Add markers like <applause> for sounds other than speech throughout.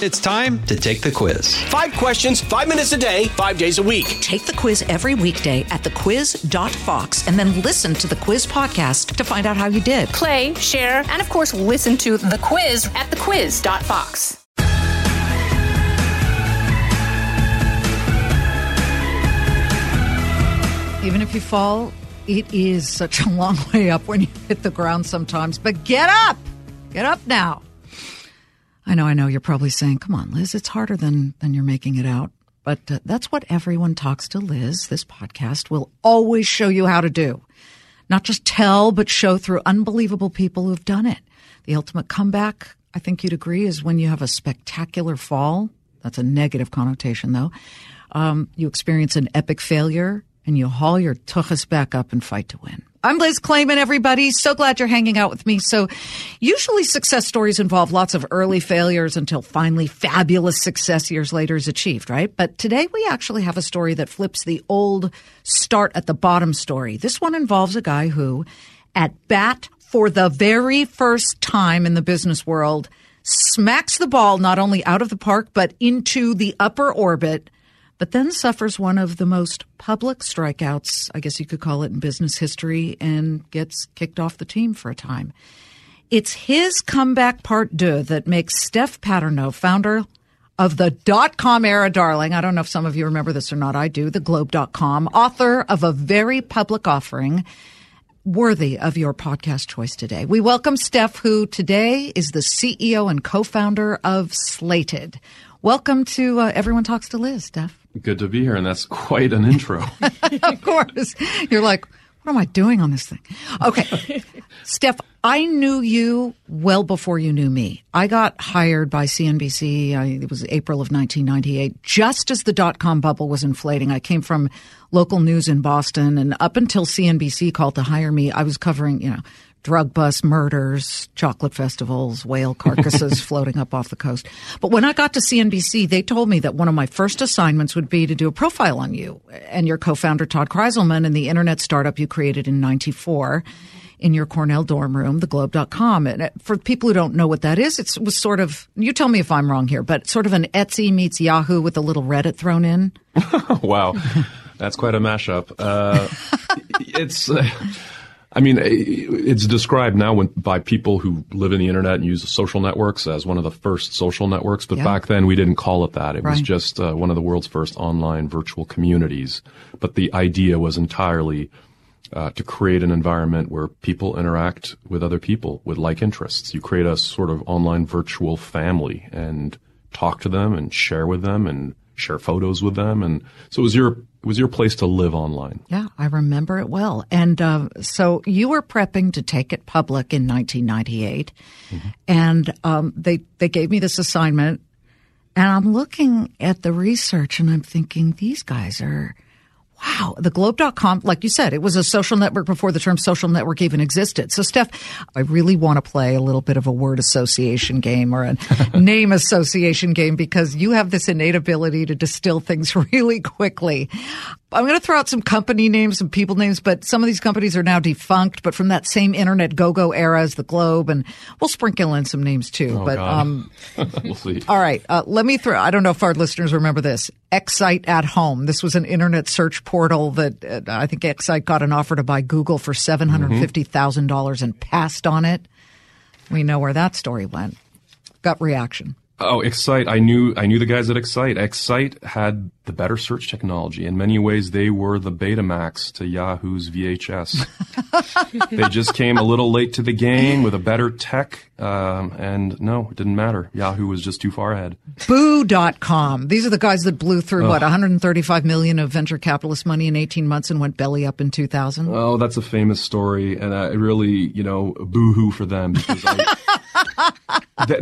It's time to take the quiz. Five questions, five minutes a day, five days a week. Take the quiz every weekday at thequiz.fox and then listen to the quiz podcast to find out how you did. Play, share, and of course, listen to the quiz at thequiz.fox. Even if you fall, it is such a long <laughs> way up when you hit the ground sometimes. But get up! Get up now. I know, I know. You're probably saying, come on, Liz, it's harder than, than you're making it out. But uh, that's what everyone talks to Liz. This podcast will always show you how to do. Not just tell, but show through unbelievable people who've done it. The ultimate comeback, I think you'd agree, is when you have a spectacular fall. That's a negative connotation, though. Um, you experience an epic failure and you haul your tuchus back up and fight to win. I'm Liz Claman, everybody. So glad you're hanging out with me. So, usually success stories involve lots of early failures until finally fabulous success years later is achieved, right? But today we actually have a story that flips the old start at the bottom story. This one involves a guy who, at bat for the very first time in the business world, smacks the ball not only out of the park, but into the upper orbit but then suffers one of the most public strikeouts, I guess you could call it in business history, and gets kicked off the team for a time. It's his comeback part deux that makes Steph Paternot, founder of the dot com era darling. I don't know if some of you remember this or not. I do. The globe.com, author of a very public offering worthy of your podcast choice today. We welcome Steph, who today is the CEO and co-founder of Slated. Welcome to uh, Everyone Talks to Liz, Steph. Good to be here, and that's quite an intro. <laughs> of course. You're like, what am I doing on this thing? Okay. <laughs> Steph, I knew you well before you knew me. I got hired by CNBC. I, it was April of 1998, just as the dot com bubble was inflating. I came from local news in Boston, and up until CNBC called to hire me, I was covering, you know, drug bust murders, chocolate festivals, whale carcasses <laughs> floating up off the coast. But when I got to CNBC, they told me that one of my first assignments would be to do a profile on you and your co-founder Todd Krizelman and the internet startup you created in 94 in your Cornell dorm room, theglobe.com. And for people who don't know what that is, it was sort of, you tell me if I'm wrong here, but sort of an Etsy meets Yahoo with a little Reddit thrown in. <laughs> wow. That's quite a mashup. Uh, <laughs> it's, uh, I mean, it's described now when, by people who live in the internet and use social networks as one of the first social networks. But back then, we didn't call it that. It right. was just uh, one of the world's first online virtual communities. But the idea was entirely uh, to create an environment where people interact with other people with like interests. You create a sort of online virtual family and talk to them and share with them and share photos with them. And so it was your it was your place to live online. Yeah, I remember it well. And uh, so you were prepping to take it public in 1998, mm-hmm. and um, they they gave me this assignment, and I'm looking at the research, and I'm thinking these guys are Wow. The globe.com, like you said, it was a social network before the term social network even existed. So, Steph, I really want to play a little bit of a word association game or a <laughs> name association game because you have this innate ability to distill things <laughs> really quickly. I'm going to throw out some company names, some people names, but some of these companies are now defunct, but from that same internet go-go era as the Globe, and we'll sprinkle in some names too. Oh, but um, <laughs> we'll see. All right, uh, let me throw. I don't know if our listeners remember this. Excite at Home. This was an internet search portal that uh, I think Excite got an offer to buy Google for seven hundred fifty thousand dollars and passed on it. We know where that story went. Gut reaction. Oh, Excite! I knew I knew the guys at Excite. Excite had the better search technology. In many ways, they were the Betamax to Yahoo's VHS. <laughs> they just came a little late to the game with a better tech, um, and no, it didn't matter. Yahoo was just too far ahead. Boo.com. These are the guys that blew through Ugh. what 135 million of venture capitalist money in 18 months and went belly up in 2000. Oh, that's a famous story, and I really, you know, boo-hoo for them because I. <laughs>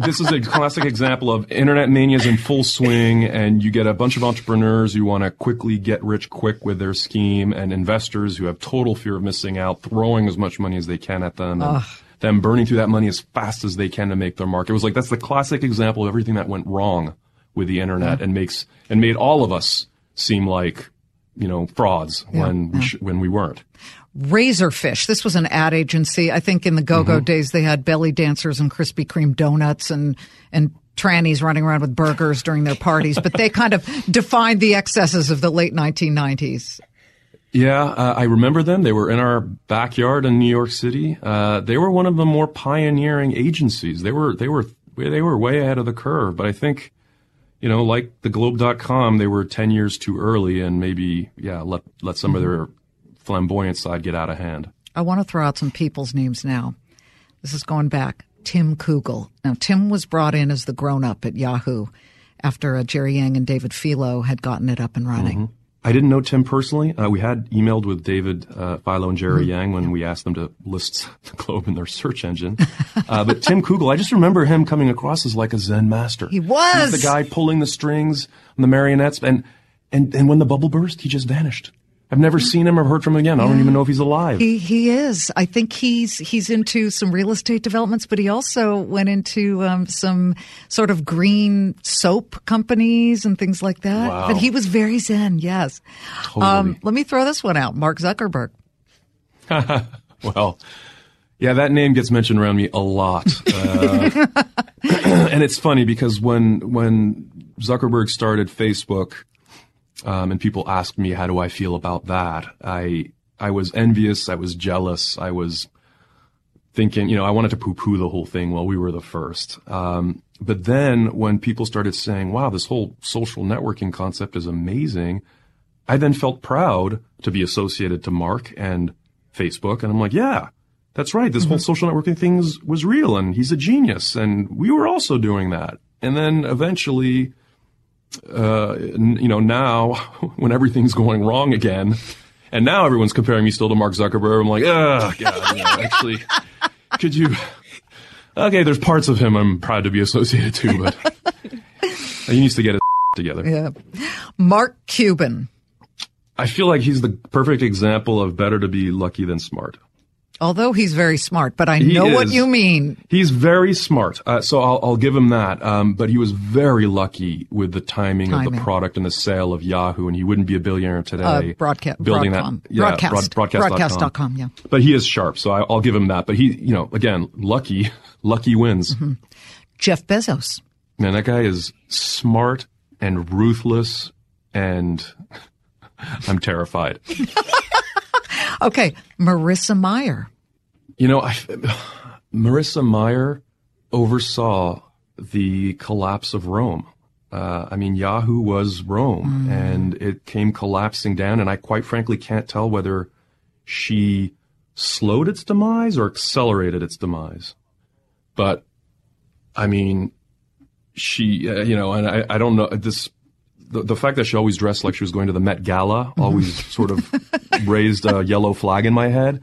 this is a classic example of internet mania is in full swing, and you get a bunch of entrepreneurs who want to quickly get rich quick with their scheme, and investors who have total fear of missing out, throwing as much money as they can at them. And, them burning through that money as fast as they can to make their mark. It was like that's the classic example of everything that went wrong with the internet and makes and made all of us seem like you know frauds yeah. when we sh- when we weren't. Razorfish. This was an ad agency. I think in the go-go mm-hmm. days they had belly dancers and Krispy Kreme donuts and and trannies running around with burgers during their parties, but they kind of <laughs> defined the excesses of the late 1990s. Yeah, uh, I remember them. They were in our backyard in New York City. Uh, they were one of the more pioneering agencies. They were they were they were way ahead of the curve. But I think, you know, like the Globe.com, they were ten years too early, and maybe yeah, let let some of their flamboyant side get out of hand. I want to throw out some people's names now. This is going back. Tim Koogle. Now, Tim was brought in as the grown up at Yahoo after uh, Jerry Yang and David Filo had gotten it up and running. I didn't know Tim personally. Uh, we had emailed with David uh, Filo and Jerry Yang when we asked them to list <laughs> the Globe in their search engine. Uh, but Tim Koogle, I just remember him coming across as like a Zen master. He was. He's the guy pulling the strings and the marionettes, and and and when the bubble burst, he just vanished. I've never seen him or heard from him again. I don't even know if he's alive. He he is. I think he's he's into some real estate developments, but he also went into um, some sort of green soap companies and things like that. Wow. But he was very zen. Yes. Totally. Um, let me throw this one out. Mark Zuckerberg. <laughs> Well, yeah, that name gets mentioned around me a lot, uh, <laughs> <clears throat> and it's funny because when when Zuckerberg started Facebook, um, and people asked me how do I feel about that, I I was envious, I was jealous, I was thinking, you know, I wanted to poo-poo the whole thing. Well, we were the first. Um, but then when people started saying, "Wow, this whole social networking concept is amazing," I then felt proud to be associated to Mark and Facebook. And I'm like, yeah, that's right. This whole social networking thing was real and he's a genius. And we were also doing that. And then eventually, uh, you know, now <laughs> when everything's going wrong again, and now everyone's comparing me still to Mark Zuckerberg, I'm like, oh, God, yeah, actually, could you, <laughs> okay, there's parts of him I'm proud to be associated to, but <laughs> he needs to get his together. Yeah. Mark Cuban. I feel like he's the perfect example of better to be lucky than smart. Although he's very smart, but I He know what you mean. He's very smart, uh, so I'll, I'll give him that. Um, but he was very lucky with the timing, of the product and the sale of Yahoo, and he wouldn't be a billionaire today. Uh, broadcast, building Broadcom. that, yeah, broadcast, broad, broadcast.com. broadcast.com, yeah. But he is sharp, so I, I'll give him that. But he, you know, again, lucky, <laughs> lucky wins. Mm-hmm. Jeff Bezos. Man, that guy is smart and ruthless, and <laughs> I'm terrified. <laughs> Okay, Marissa Mayer. You know, I, Marissa Mayer oversaw the collapse of Rome. Uh, I mean, Yahoo was Rome, and it came collapsing down. And I quite frankly can't tell whether she slowed its demise or accelerated its demise. But I mean, she, uh, you know, and I, I don't know this. The, the fact that she always dressed like she was going to the Met Gala always <laughs> sort of raised a yellow flag in my head.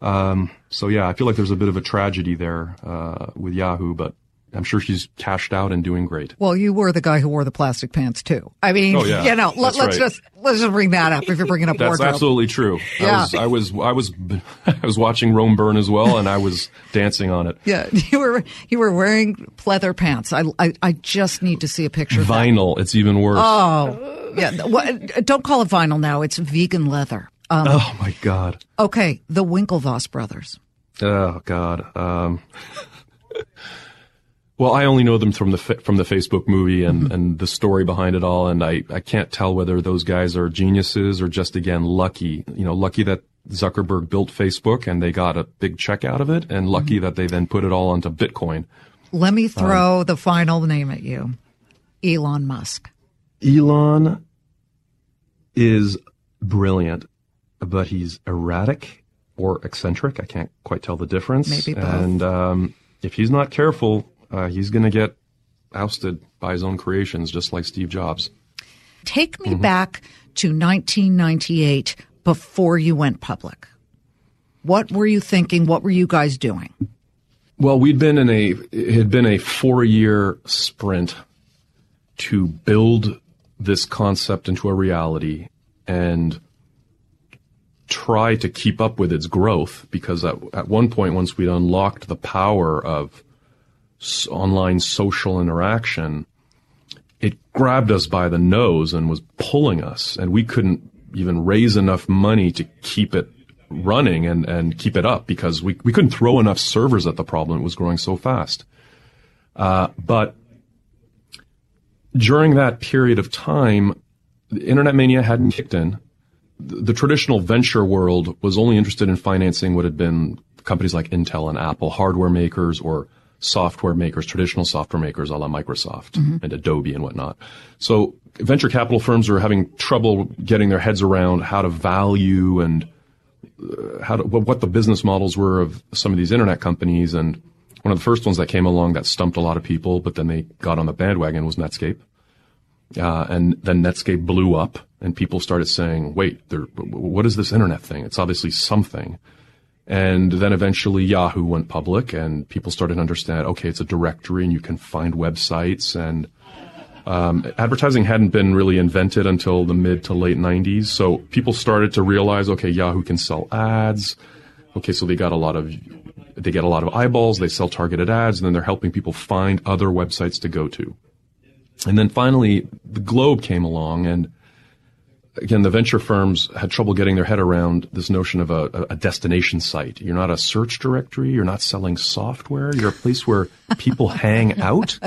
Um, so yeah, I feel like there's a bit of a tragedy there uh, with Yahoo, but I'm sure she's cashed out and doing great. Well, you were the guy who wore the plastic pants too. I mean, Oh, yeah. you know, let, let's right. just let's just bring that up if you're bringing up That's wardrobe. absolutely true. Yeah. I was, I was, I was, <laughs> I was watching Rome burn as well, and I was dancing on it. Yeah, <laughs> you were you were wearing pleather pants. I I, I just need to see a picture. of that. Vinyl, it's even worse. Oh, yeah. What, don't call it vinyl now. It's vegan leather. Um, oh my god. okay, the Winklevoss brothers. Oh God. Um, <laughs> well, I only know them from the from the Facebook movie and, mm-hmm. and the story behind it all, and I, I can't tell whether those guys are geniuses or just again lucky. You know, lucky that Zuckerberg built Facebook and they got a big check out of it, and lucky mm-hmm. that they then put it all onto Bitcoin. Let me um, throw the final name at you, Elon Musk. Elon is brilliant, but he's erratic or eccentric. I can't quite tell the difference. Maybe both. And um, if he's not careful, uh, he's going to get ousted by his own creations, just like Steve Jobs. Take me back to 1998 before you went public. What were you thinking? What were you guys doing? Well, we'd been in a it had been a four year sprint to build this concept into a reality and try to keep up with its growth because at, at one point once we'd unlocked the power of online social interaction it grabbed us by the nose and was pulling us and we couldn't even raise enough money to keep it running and, and keep it up because we, we couldn't throw enough servers at the problem. It was growing so fast. Uh, but during that period of time, the internet mania hadn't kicked in. The, the traditional venture world was only interested in financing what had been companies like Intel and Apple, hardware makers or software makers, traditional software makers a la Microsoft and Adobe and whatnot. So venture capital firms were having trouble getting their heads around how to value and uh, how to, what what the business models were of some of these internet companies. And one of the first ones that came along that stumped a lot of people, but then they got on the bandwagon was Netscape. Uh, and then Netscape blew up and people started saying, wait, what is this internet thing? It's obviously something. And then eventually Yahoo went public and people started to understand, okay, it's a directory and you can find websites and um, advertising hadn't been really invented until the mid to late 90s. So people started to realize, okay, Yahoo can sell ads. Okay, so they got a lot of, they get a lot of eyeballs. They sell targeted ads and then they're helping people find other websites to go to. And then finally, the Globe came along and again, the venture firms had trouble getting their head around this notion of a, a, destination site. You're not a search directory. You're not selling software. You're a place where people <laughs> hang out.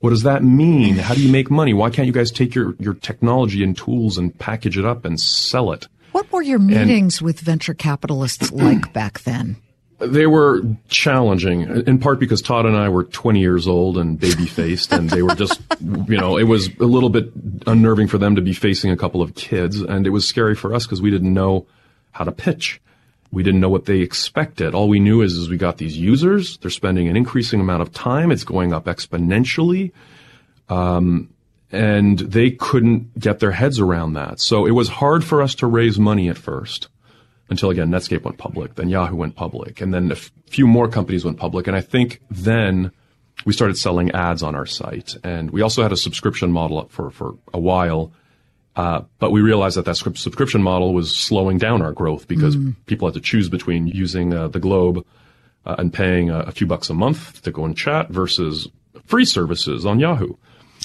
What does that mean? How do you make money? Why can't you guys take your, your technology and tools and package it up and sell it? What were your meetings with venture capitalists like back then? They were challenging, in part because Todd and I were 20 years old and baby faced, and they were just, <laughs> you know, it was a little bit unnerving for them to be facing a couple of kids, and it was scary for us because we didn't know how to pitch. We didn't know what they expected. All we knew is, is we got these users. They're spending an increasing amount of time. It's going up exponentially. Um, and they couldn't get their heads around that. So it was hard for us to raise money at first until again Netscape went public, then Yahoo went public, and then a f- few more companies went public. And I think then we started selling ads on our site, and we also had a subscription model for for a while. Uh, but we realized that that subscription model was slowing down our growth because mm. people had to choose between using uh, the Globe uh, and paying a, a few bucks a month to go and chat versus free services on Yahoo.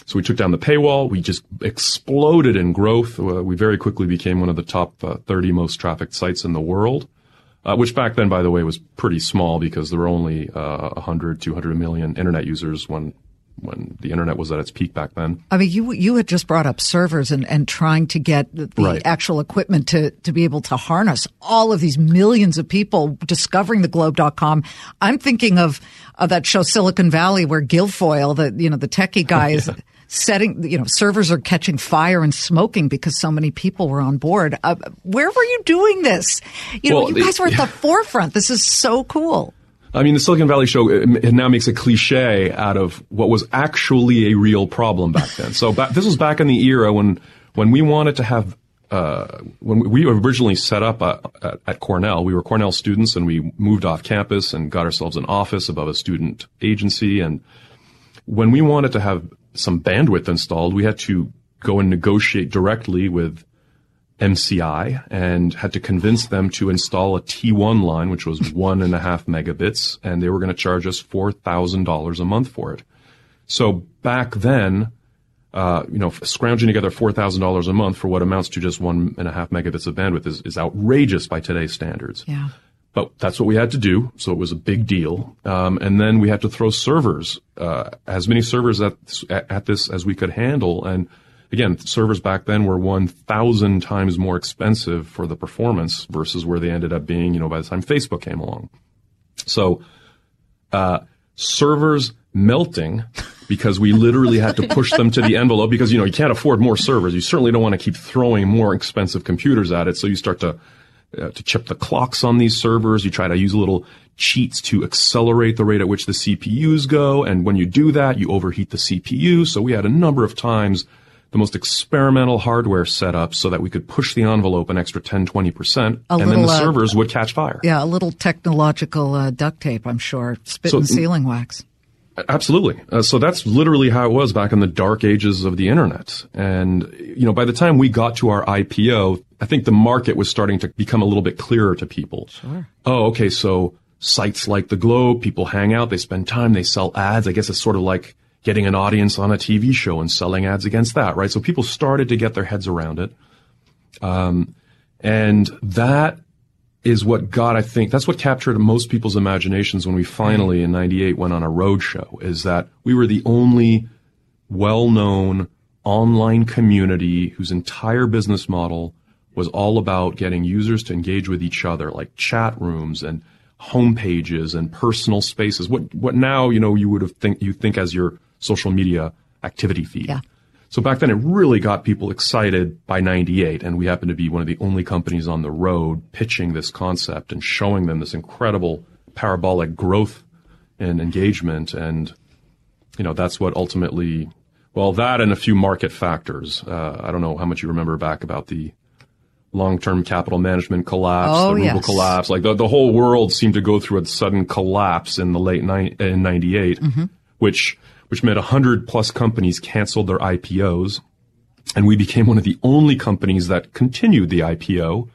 So we took down the paywall. We just exploded in growth. Uh, we very quickly became one of the top uh, 30 most trafficked sites in the world, uh, which back then, by the way, was pretty small because there were only uh, 100, 200 million internet users when when the internet was at its peak back then. I mean, you you had just brought up servers and, and trying to get the Right. actual equipment to, to be able to harness all of these millions of people discovering the globe.com. I'm thinking of, of that show Silicon Valley where Gilfoyle, the you know the techie guy, <laughs> is setting you know servers are catching fire and smoking because so many people were on board. Uh, where were you doing this? You know, Well, you guys were at the <laughs> forefront. This is so cool. I mean, the Silicon Valley show it, it now makes a cliche out of what was actually a real problem back then. So back, this was back in the era when when we wanted to have uh, when we originally set up uh, at Cornell. We were Cornell students, and we moved off campus and got ourselves an office above a student agency. And when we wanted to have some bandwidth installed, we had to go and negotiate directly with MCI and had to convince them to install a T1 line, which was one and a half megabits, and they were going to charge us four thousand dollars a month for it. So back then, uh, you know, scrounging together four thousand dollars a month for what amounts to just one and a half megabits of bandwidth is, is outrageous by today's standards. Yeah. But that's what we had to do, so it was a big deal. Um, and then we had to throw servers, uh, as many servers at, at this as we could handle. And again, servers back then were 1,000 times more expensive for the performance versus where they ended up being, you know, by the time Facebook came along. So, uh, servers melting because we literally had to push them to the envelope because, you know, you can't afford more servers. You certainly don't want to keep throwing more expensive computers at it. So you start to, uh, to chip the clocks on these servers. You try to use little cheats to accelerate the rate at which the CPUs go. And when you do that, you overheat the CPU. So we had a number of times the most experimental hardware set up so that we could push the envelope an extra 10, 20%. and then little, the uh, servers would catch fire. Yeah, a little technological uh, duct tape, I'm sure. Spit So- and sealing wax. Absolutely. Uh, so that's literally how it was back in the dark ages of the internet. And, you know, by the time we got to our IPO, I think the market was starting to become a little bit clearer to people. Sure. Oh, okay. So sites like the Globe, people hang out, they spend time, they sell ads. I guess it's sort of like getting an audience on a TV show and selling ads against that, right? So people started to get their heads around it. Um, and that is what got, I think, that's what captured most people's imaginations when we finally in 98 went on a road show is that we were the only well-known online community whose entire business model was all about getting users to engage with each other, like chat rooms and homepages and personal spaces. What what now you know you would have think you think as your social media activity feed. Yeah. So back then it really got people excited by 98 and we happened to be one of the only companies on the road pitching this concept and showing them this incredible parabolic growth and engagement and you know that's what ultimately well that and a few market factors. Uh, I don't know how much you remember back about the long-term capital management collapse, Oh, the ruble yes. collapse. Like the, the whole world seemed to go through a sudden collapse in the late ni- in 98, mm-hmm. which which meant 100 plus companies canceled their IPOs and we became one of the only companies that continued the IPO.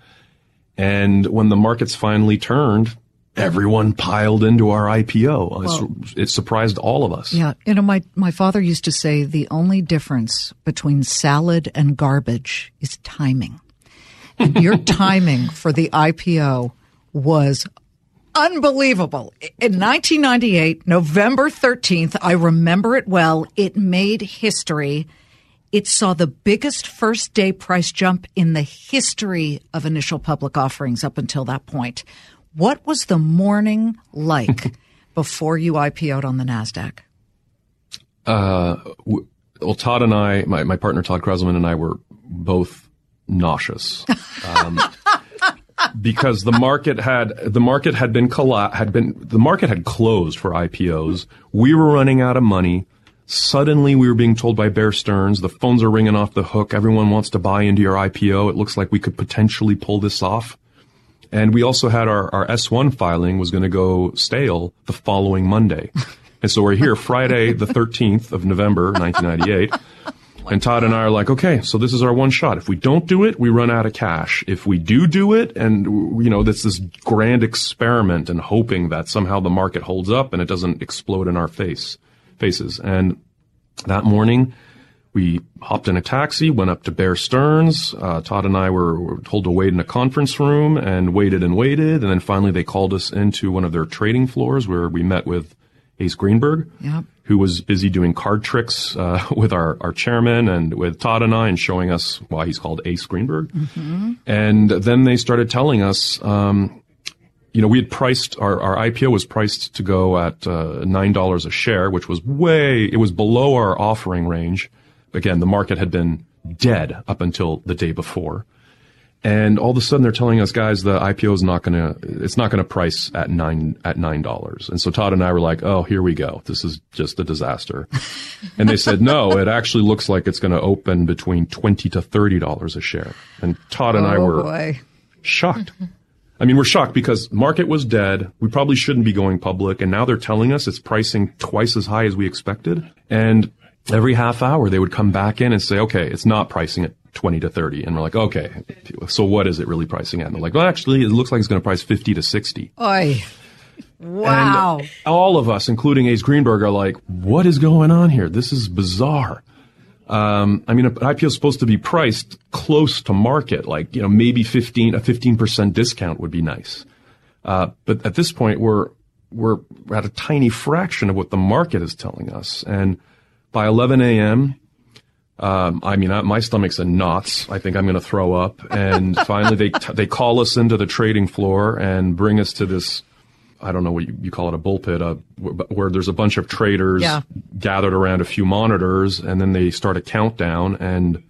And when the markets finally turned, everyone piled into our IPO. It's- it surprised all of us. Yeah, you know, my my father used to say the only difference between salad and garbage is timing. Your timing for the IPO was unbelievable. In 1998, November 13th, I remember it well. It made history. It saw the biggest first day price jump in the history of initial public offerings up until that point. What was the morning like <laughs> before you IPO'd on the NASDAQ? Uh, w- well, Todd and I, my, my partner Todd Krizelman and I were both nauseous. Um, <laughs> because the market had, the market had been colla- had been, the market had closed for IPOs. We were running out of money. Suddenly we were being told by Bear Stearns, the phones are ringing off the hook. Everyone wants to buy into your IPO. It looks like we could potentially pull this off. And we also had our, our S1 filing was going to go stale the following Monday. And so we're here Friday, the 13th of November, 1998. And Todd and I are like, okay, so this is our one shot. If we don't do it, we run out of cash. If we do do it, and you know, that's this grand experiment and hoping that somehow the market holds up and it doesn't explode in our face, faces. And that morning, we hopped in a taxi, went up to Bear Stearns. Uh, Todd and I were, were told to wait in a conference room and waited and waited. And then finally they called us into one of their trading floors where we met with Ace Greenberg, Yep. Who was busy doing card tricks uh, <laughs> with our, our chairman and with Todd and I and showing us why he's called Ace Greenberg. And then they started telling us, um, you know, we had priced our, our IPO was priced to go at uh, nine dollars a share, which was way it was below our offering range. Again, the market had been dead up until the day before, and all of a sudden they're telling us, guys, the IPO is not going to it's not going to price at nine at nine dollars. And so Todd and I were like, oh, here we go. This is just a disaster. <laughs> and they said, no, it actually looks like it's going to open between twenty to thirty dollars a share. And Todd and I oh were boy. shocked. Mm-hmm. I mean, we're shocked because market was dead. We probably shouldn't be going public. And now they're telling us it's pricing twice as high as we expected. And every half hour they would come back in and say, okay, it's not pricing at 20 to 30. And we're like, okay, so what is it really pricing at? And they're like, well, actually, it looks like it's going to price 50 to 60. Oy. Wow. And all of us, including Ace Greenberg, are like, what is going on here? This is bizarre. Um, I mean, an IPO is supposed to be priced close to market, like, you know, maybe 15, a 15% discount would be nice. Uh, but at this point, we're, we're at a tiny fraction of what the market is telling us. And by 11 a.m., um, I mean, I, my stomach's in knots. I think I'm going to throw up. And <laughs> finally, they t- they call us into the trading floor and bring us to this. I don't know what you, you call it, a bullpit, uh, where, where there's a bunch of traders Yeah. gathered around a few monitors, and then they start a countdown. And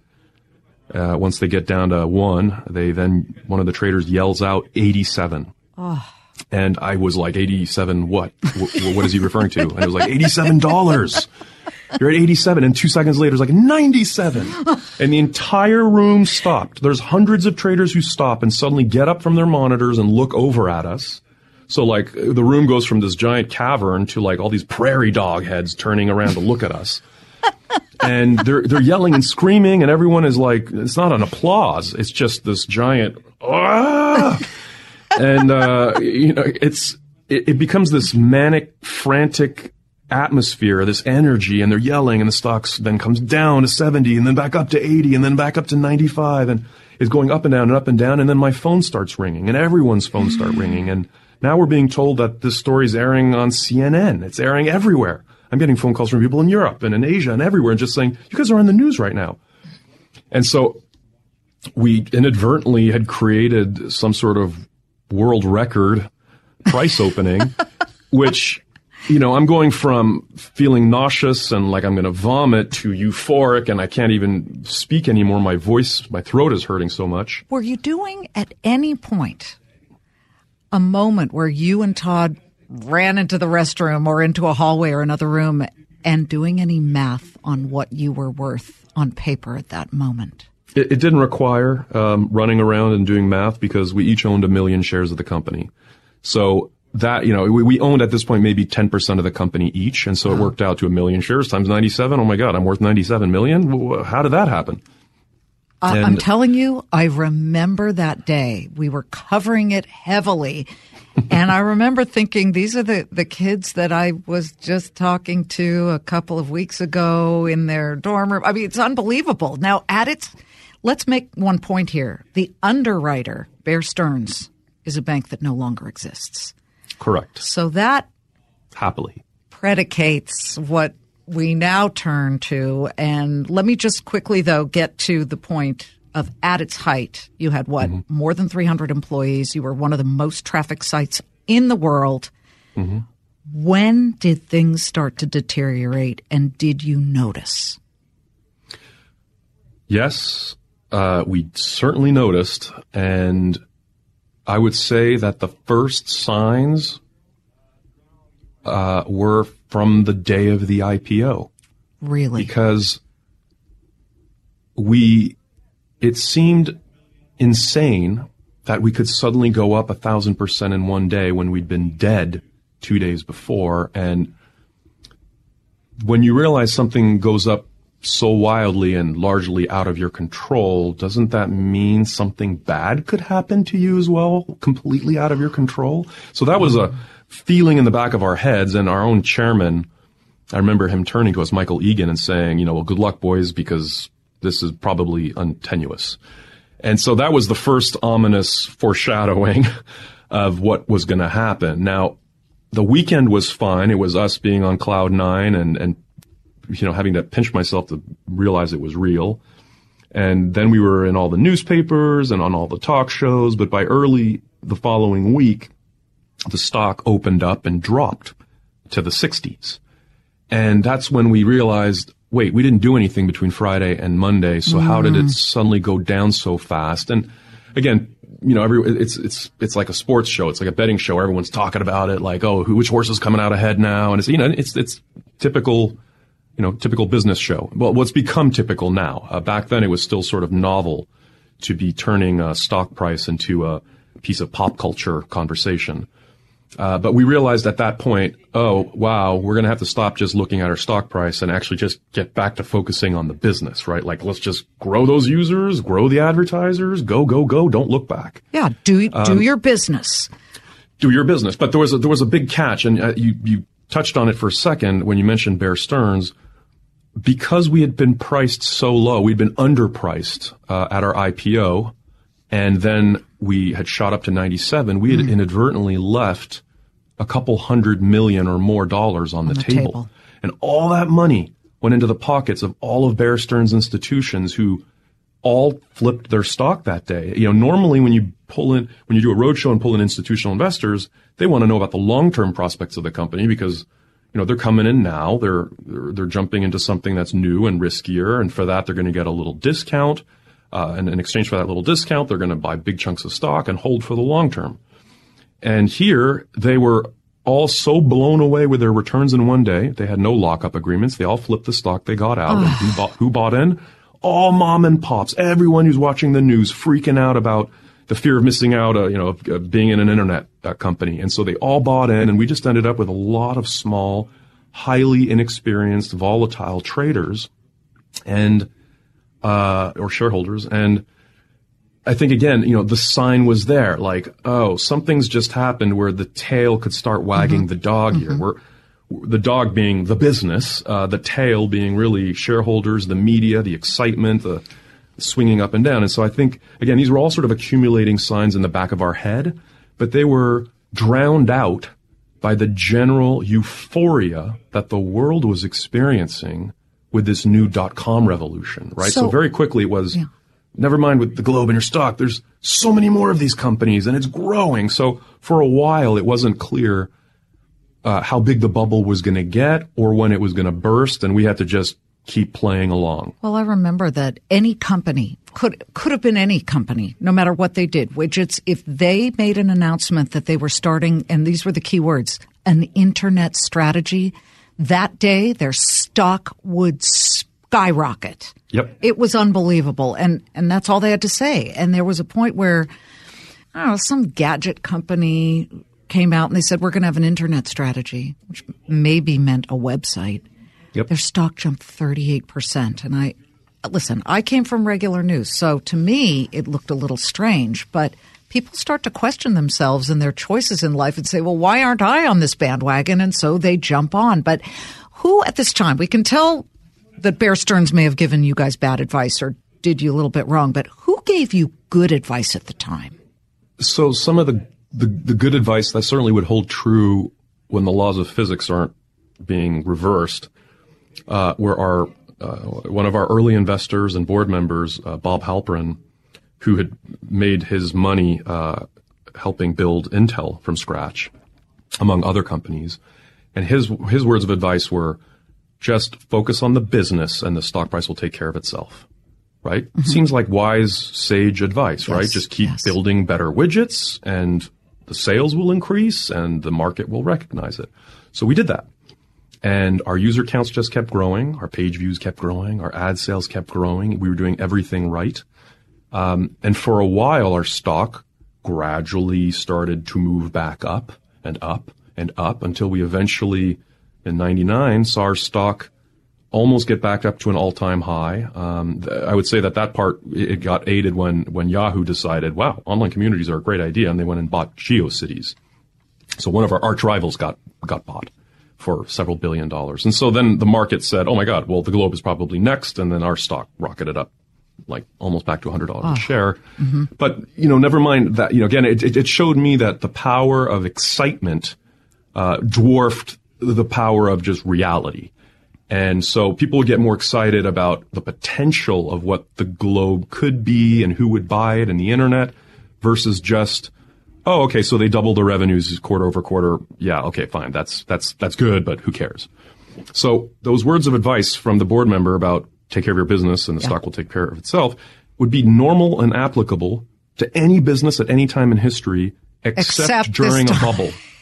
uh, once they get down to one, they then one of the traders yells out 87. And I was like, 87 what? W- what is he referring to? And it was like, $87. You're at 87. And two seconds later, it's like 97. <laughs> And the entire room stopped. There's hundreds of traders who stop and suddenly get up from their monitors and look over at us. So like the room goes from this giant cavern to like all these prairie dog heads turning around to look at us. <laughs> and they're they're yelling and screaming and everyone is like it's not an applause. It's just this giant ah! <laughs> and uh, you know it's it, it becomes this manic, frantic atmosphere, this energy, and they're yelling, and the stocks then comes down to seventy, and then back up to eighty, and then back up to ninety-five, and is going up and down and up and down, and then my phone starts ringing, and everyone's phones start mm. ringing, and now we're being told that this story is airing on CNN. It's airing everywhere. I'm getting phone calls from people in Europe and in Asia and everywhere and just saying, you guys are on the news right now. And so we inadvertently had created some sort of world record price opening, <laughs> which, you know, I'm going from feeling nauseous and like I'm going to vomit to euphoric and I can't even speak anymore. My voice, my throat is hurting so much. Were you doing at any point a moment where you and Todd ran into the restroom or into a hallway or another room and doing any math on what you were worth on paper at that moment? It, it didn't require um, running around and doing math because we each owned a million shares of the company. So that, you know, we, we owned at this point maybe 10% of the company each. And so it uh-huh. worked out to a million shares times 97. Oh my God, I'm worth 97 million. How did that happen? I'm telling you, I remember that day. We were covering it heavily. <laughs> and I remember thinking, these are the, the kids that I was just talking to a couple of weeks ago in their dorm room. I mean, it's unbelievable. Now, at its, let's make one point here. The underwriter, Bear Stearns, is a bank that no longer exists. Correct. So that Happily. predicates what we now turn to. And let me just quickly, though, get to the point of at its height, you had what? More than 300 employees. You were one of the most traffic sites in the world. When did things start to deteriorate and did you notice? Yes, uh, we certainly noticed. And I would say that the first signs uh, were from the day of the IPO. Really? because we it seemed insane that we could suddenly go up a thousand percent in one day when we'd been dead two days before and when you realize something goes up so wildly and largely out of your control, doesn't that mean something bad could happen to you as well, completely out of your control? So that was a feeling in the back of our heads, and our own chairman, I remember him turning to us, Michael Egan, and saying, you know, well, good luck, boys, because this is probably untenuous. And so that was the first ominous foreshadowing <laughs> of what was going to happen. Now, the weekend was fine. It was us being on cloud nine and, and, you know, having to pinch myself to realize it was real. And then we were in all the newspapers and on all the talk shows. But by early the following week, the stock opened up and dropped to the 60s. And that's when we realized, wait, we didn't do anything between Friday and Monday. So how did it mm. suddenly go down so fast? And again, you know, every, it's, it's, it's like a sports show. It's like a betting show. Everyone's talking about it. Like, oh, who, which horse is coming out ahead now? And it's, you know, it's, it's typical, you know, typical business show. Well, what's become typical now. Uh, back then it was still sort of novel to be turning a stock price into a piece of pop culture conversation. Uh, but we realized at that point, oh, wow, we're going to have to stop just looking at our stock price and actually just get back to focusing on the business, right? Like, let's just grow those users, grow the advertisers, go, go, go. Don't look back. Yeah, do do your business. Do your business. But there was a, there was a big catch, and uh, you, you touched on it for a second when you mentioned Bear Stearns. Because we had been priced so low, we'd been underpriced uh, at our IPO, and then we had shot up to 97. We had inadvertently left a couple hundred million or more dollars on, the, the table. table. And all that money went into the pockets of all of Bear Stearns institutions who all flipped their stock that day. You know, normally when you pull in, when you do a roadshow and pull in institutional investors, they want to know about the long-term prospects of the company because, you know, they're coming in now. They're, they're, they're jumping into something that's new and riskier. And for that, they're going to get a little discount. Uh, and in exchange for that little discount, they're going to buy big chunks of stock and hold for the long term. And here they were all so blown away with their returns in one day. They had no lockup agreements. They all flipped the stock they got out. and who bought, who bought in? All mom and pops. Everyone who's watching the news freaking out about the fear of missing out, uh, you know, of, of being in an internet uh, company. And so they all bought in and we just ended up with a lot of small, highly inexperienced, volatile traders and, uh, or shareholders. And, I think again, you know, the sign was there, like, oh, something's just happened where the tail could start wagging the dog here. Where the dog being the business, uh, the tail being really shareholders, the media, the excitement, the swinging up and down. And so I think again, these were all sort of accumulating signs in the back of our head, but they were drowned out by the general euphoria that the world was experiencing with this new dot com revolution, right? So, So- very quickly it was, never mind with the globe in your stock, there's so many more of these companies and it's growing. So for a while it wasn't clear uh, how big the bubble was going to get or when it was going to burst, and we had to just keep playing along. Well, I remember that any company could could have been any company, no matter what they did. Widgets, if they made an announcement that they were starting, and these were the key words, an internet strategy, that day their stock would skyrocket. Yep. It was unbelievable, and and that's all they had to say. And there was a point where, I don't know, some gadget company came out and they said we're going to have an internet strategy, which maybe meant a website. Yep. Their stock jumped 38%. And I, listen, I came from regular news. So to me, it looked a little strange, but people start to question themselves and their choices in life and say, well, why aren't I on this bandwagon? And so they jump on. But who at this time, we can tell that Bear Stearns may have given you guys bad advice or did you a little bit wrong, but who gave you good advice at the time? So some of the, the, the good advice that certainly would hold true when the laws of physics aren't being reversed uh, were our uh, one of our early investors and board members, uh, Bob Halperin, who had made his money uh, helping build Intel from scratch, among other companies, and his his words of advice were just focus on the business and the stock price will take care of itself. Right? Seems like wise, sage advice, right? Just keep yes. building better widgets and the sales will increase and the market will recognize it. So we did that. And our user counts just kept growing. Our page views kept growing. Our ad sales kept growing. We were doing everything right. Um, and for a while, our stock gradually started to move back up and up and up until we eventually, in 99, saw our stock almost get back up to an all-time high. Um, th- I would say that that part it got aided when when Yahoo decided, wow, online communities are a great idea, and they went and bought GeoCities. So one of our arch rivals got got bought for several billion dollars, and so then the market said, oh my God, well the Globe is probably next, and then our stock rocketed up like almost back to hundred dollars a share. But you know, never mind that. You know, again, it, it, it showed me that the power of excitement uh, dwarfed the power of just reality. And so people get more excited about the potential of what the globe could be and who would buy it and the internet versus just, oh, okay, so they doubled their revenues quarter over quarter. Yeah, okay, fine. That's, that's, that's good, but who cares? So those words of advice from the board member about take care of your business and the stock will take care of itself would be normal and applicable to any business at any time in history except, Except during a bubble. <laughs>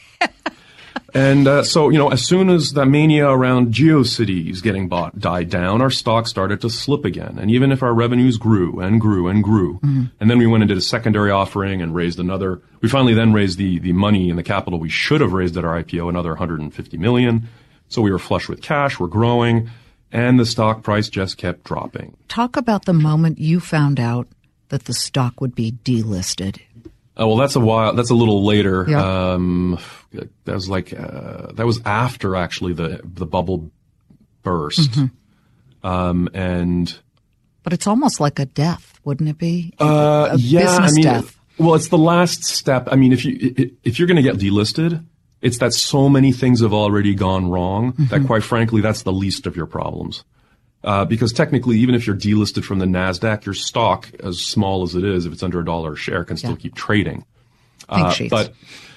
And uh, so, you know, as soon as that mania around GeoCities getting bought died down, our stock started to slip again. And even if our revenues grew and grew and grew, and then we went and did a secondary offering and raised another, we finally then raised the the money and the capital we should have raised at our IPO, another 150 million. So we were flush with cash, we're growing, and the stock price just kept dropping. Talk about the moment you found out that the stock would be delisted. Uh, well, that's a while. That's a little later. Yeah. Um, that was like uh, that was after actually the the bubble burst, Mm-hmm. um, and But it's almost like a death, wouldn't it be? uh, a yeah, business I mean, death. well, it's the last step. I mean, if you if you're going to get delisted, it's that so many things have already gone wrong Mm-hmm. that, quite frankly, that's the least of your problems. Uh, because technically, even if you're delisted from the Nasdaq, your stock, as small as it is, if it's under a dollar a share, can still Yeah. keep trading. Uh, but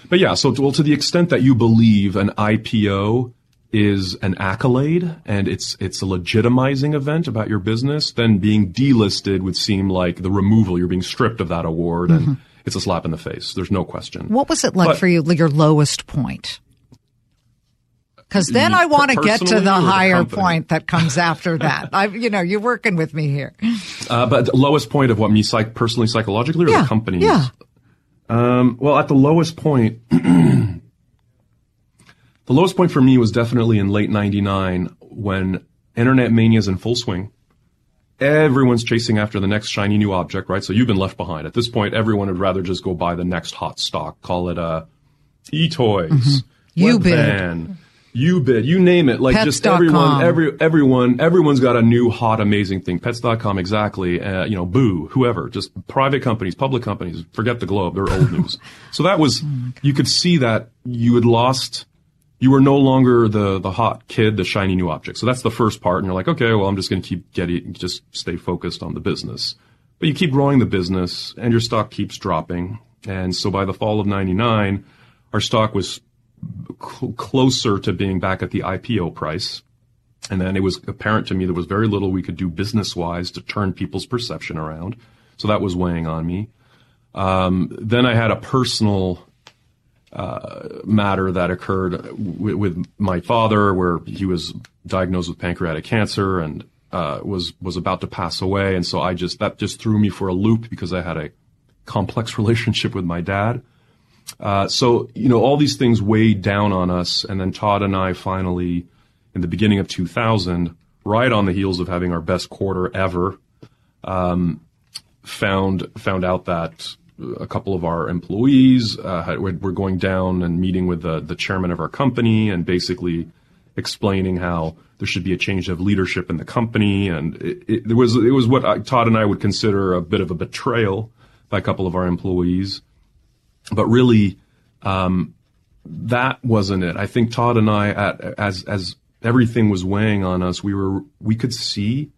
but yeah, so to, well, to the extent that you believe an IPO is an accolade and it's it's a legitimizing event about your business, then being delisted would seem like the removal. You're being stripped of that award, and it's a slap in the face. There's no question. What was it like But- for you, your lowest point? Because then I want to get to the or the higher point that comes after that. <laughs> I, you know, you're working with me here. Uh, but the lowest point of what me psych- personally psychologically or Yeah, the company? yeah. Um, well, at the lowest point, <clears throat> the lowest point for me was definitely in late 99 when internet mania is in full swing. Everyone's chasing after the next shiny new object, right? So you've been left behind. At this point, everyone would rather just go buy the next hot stock, call it a e-toys, Mm-hmm. Webvan, Ubid, you name it. Like just Pets.com. everyone, every, everyone, everyone's got a new hot, amazing thing. Pets.com, exactly. Uh, you know, Boo, whoever, just private companies, public companies, forget the globe. They're old news. <laughs> So that was, you could see that you had lost you were no longer the the hot kid, the shiny new object. So that's the first part, and you're like, okay, well, I'm just going to keep getting, just stay focused on the business. But you keep growing the business, and your stock keeps dropping. And so by the fall of '99, our stock was cl- closer to being back at the IPO price. And then it was apparent to me there was very little we could do business wise to turn people's perception around. So that was weighing on me. Um, then I had a personal uh, matter that occurred w- with my father, where he was diagnosed with pancreatic cancer and uh, was was about to pass away, and so I just that just threw me for a loop because I had a complex <laughs> relationship with my dad. Uh, so you know all these things weighed down on us, and then Todd and I finally, in the beginning of 2000, right on the heels of having our best quarter ever, um, found found out that a couple of our employees uh, were going down and meeting with the, the chairman of our company and basically explaining how there should be a change of leadership in the company. And it, it, was it was what I, Todd and I would consider a bit of a betrayal by a couple of our employees. But really, um, that wasn't it. I think Todd and I, at, as as everything was weighing on us, we were we could see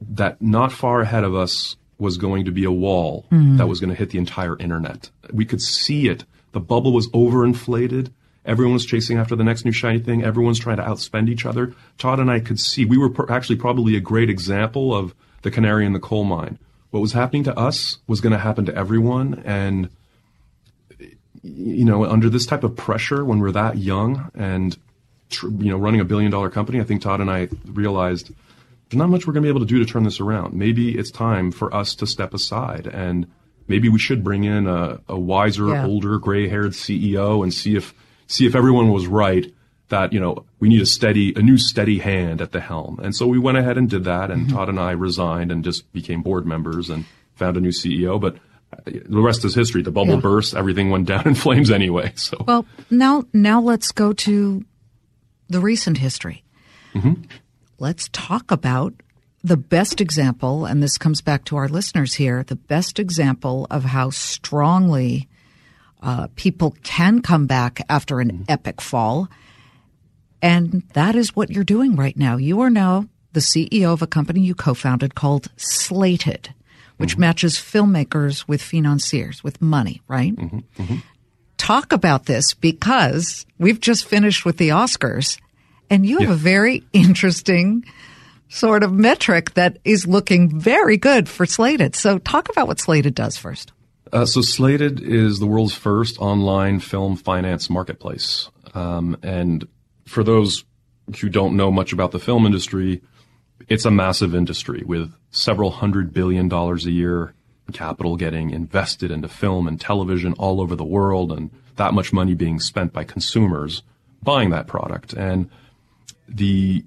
that not far ahead of us was going to be a wall mm. that was going to hit the entire internet. We could see it. The bubble was overinflated. Everyone was chasing after the next new shiny thing. Everyone's trying to outspend each other. Todd and I could see. We were pr- actually probably a great example of the canary in the coal mine. What was happening to us was going to happen to everyone. And, you know, under this type of pressure when we're that young and, tr- you know, running a billion dollar company, I think Todd and I realized – there's not much we're going to be able to do to turn this around. Maybe it's time for us to step aside and maybe we should bring in a, a wiser, yeah. older, gray-haired CEO and see if see if everyone was right that you know we need a steady, a new steady hand at the helm. And so we went ahead and did that. And mm-hmm. Todd and I resigned and just became board members and found a new CEO. But the rest is history. The bubble yeah. burst. Everything went down in <laughs> flames anyway. So well, now now let's go to the recent history. Mm-hmm let's talk about the best example, and this comes back to our listeners here, the best example of how strongly uh, people can come back after an mm-hmm. epic fall. And that is what you're doing right now. You are now the CEO of a company you co-founded called Slated, which mm-hmm. matches filmmakers with financiers, with money, right? Mm-hmm. mm-hmm. Talk about this because we've just finished with the Oscars and you have yeah. a very interesting sort of metric that is looking very good for Slated. So talk about what Slated does first. Uh, so Slated is the world's first online film finance marketplace. Um, and for those who don't know much about the film industry, it's a massive industry with several hundred billion dollars a year capital getting invested into film and television all over the world and that much money being spent by consumers buying that product. And the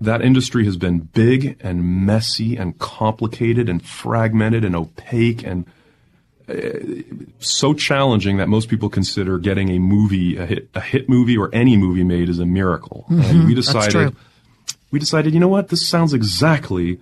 that industry has been big and messy and complicated and fragmented and opaque and uh, so challenging that most people consider getting a movie a hit a hit movie or any movie made is a miracle. Mm-hmm. And we decided we decided, you know what, this sounds exactly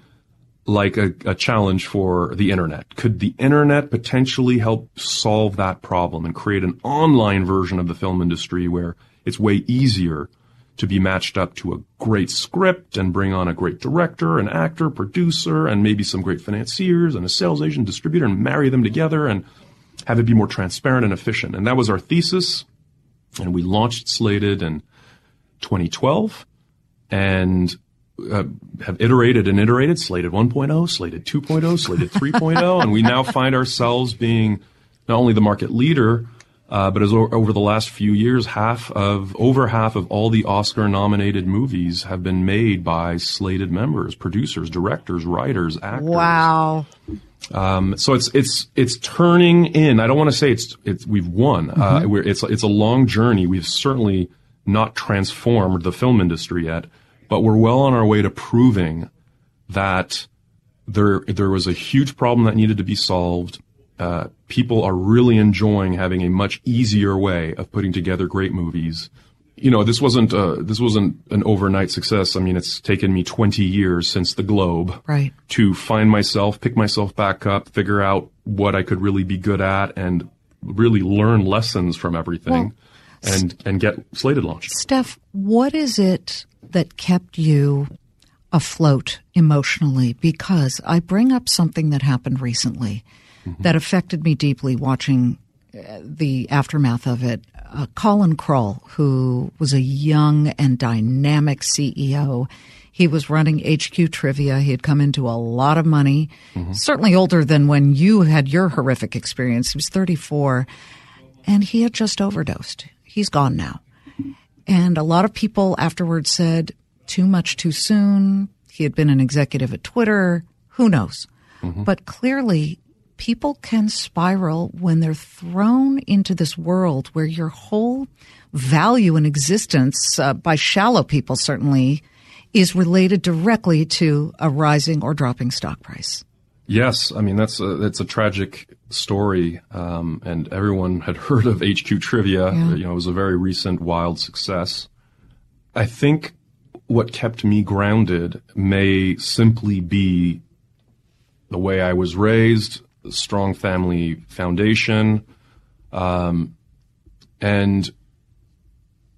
like a, a, challenge for the internet. Could the internet potentially help solve that problem and create an online version of the film industry where it's way easier to be matched up to a great script and bring on a great director, an actor, producer, and maybe some great financiers and a sales agent, distributor, and marry them together and have it be more transparent and efficient. And that was our thesis. And we launched Slated in 2012 and uh, have iterated and iterated, Slated 1.0, Slated 2.0, Slated 3.0, <laughs> and we now find ourselves being not only the market leader, uh, but as o- over the last few years, half of over half of all the Oscar-nominated movies have been made by slated members, producers, directors, writers, actors. Wow. Um, so it's it's it's turning in. I don't want to say it's it's we've won. Uh, mm-hmm. Uh, it's it's a long journey. We've certainly not transformed the film industry yet, but we're well on our way to proving that there there was a huge problem that needed to be solved uh, people are really enjoying having a much easier way of putting together great movies. You know, this wasn't uh, this wasn't an overnight success. I mean, it's taken me 20 years since the Globe right. to find myself, pick myself back up, figure out what I could really be good at, and really learn lessons from everything. Well, and and get slated launched. Steph, what is it that kept you afloat emotionally? Because I bring up something that happened recently that affected me deeply watching uh, the aftermath of it. Uh, Colin Kroll, who was a young and dynamic CEO, he was running HQ Trivia. He had come into a lot of money, certainly older than when you had your horrific experience. He was 34, and he had just overdosed. He's gone now. And a lot of people afterwards said, too much too soon. He had been an executive at Twitter. Who knows? But clearly, people can spiral when they're thrown into this world where your whole value and existence, uh, by shallow people certainly, is related directly to a rising or dropping stock price. Yes, I mean that's a, that's a tragic story, um, and everyone had <laughs> heard of HQ Trivia. Yeah. You know, it was a very recent wild success. I think what kept me grounded may simply be the way I was raised, the strong family foundation, um, and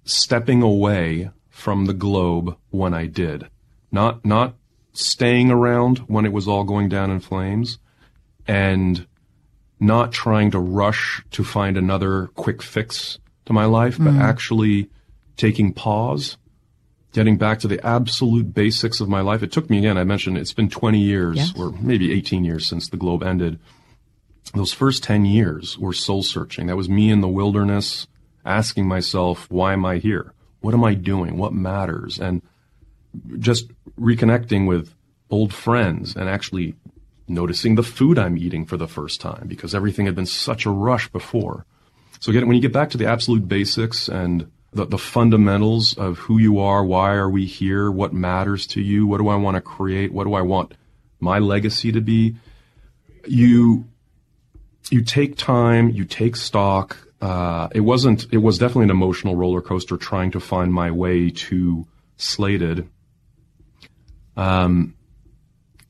stepping away from the globe when I did. Not not staying around when it was all going down in flames and not trying to rush to find another quick fix to my life, but mm-hmm. actually taking pause, getting back to the absolute basics of my life. It took me again, I mentioned it's been 20 years Yes. or maybe 18 years since the globe ended. Those first 10 years were soul searching. That was me in the wilderness asking myself, why am I here? What am I doing? What matters? And just reconnecting with old friends and actually noticing the food I'm eating for the first time because everything had been such a rush before. So again, when you get back to the absolute basics and the, the fundamentals of who you are, why are we here, what matters to you, what do I want to create, what do I want my legacy to be, you you take time, you take stock. Uh, it wasn't. It was definitely an emotional roller coaster trying to find my way to slated. Um,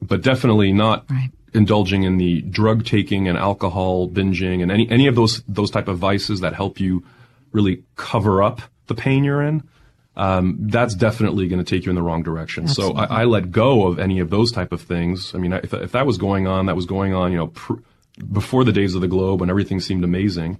but definitely not Right. indulging in the drug taking and alcohol binging and any any of those those type of vices that help you really cover up the pain you're in. Um, that's definitely going to take you in the wrong direction. So I, I let go of any of those type of things. I mean, if, if that was going on, that was going on, you know, pr- before the days of the globe when everything seemed amazing,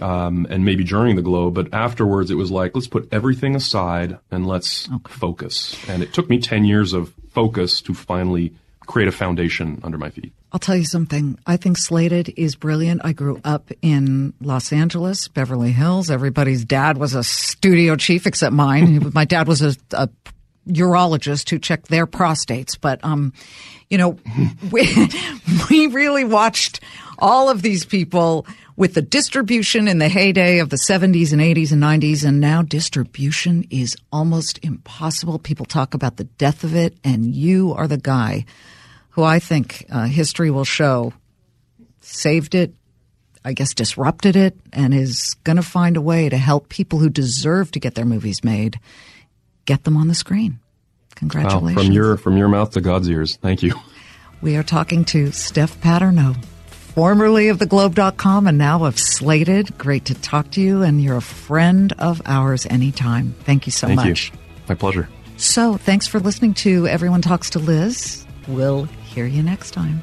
um, and maybe during the globe. But afterwards, it was like, let's put everything aside and let's focus. And it took me 10 years of focus to finally create a foundation under my feet. I'll tell you something. I think Slated is brilliant. I grew up in Los Angeles, Beverly Hills. Everybody's dad was a studio chief except mine. <laughs> My dad was a, a urologist who checked their prostates. But, um, you know, <laughs> we, we really watched all of these people with the distribution in the heyday of the 70s and 80s and 90s. And now distribution is almost impossible. People talk about the death of it. And you are the guy who I think uh, history will show saved it, I guess disrupted it, and is going to find a way to help people who deserve to get their movies made get them on the screen. Wow, Congratulations. from your from your mouth to God's ears. Thank you. we are talking to Steph Paternot, formerly of theglobe.com and now of Slated. Great to talk to you, and you're a friend of ours anytime. Thank you so Thank much. you. My pleasure. So, thanks for listening to Everyone Talks to Liz. We'll hear you next time.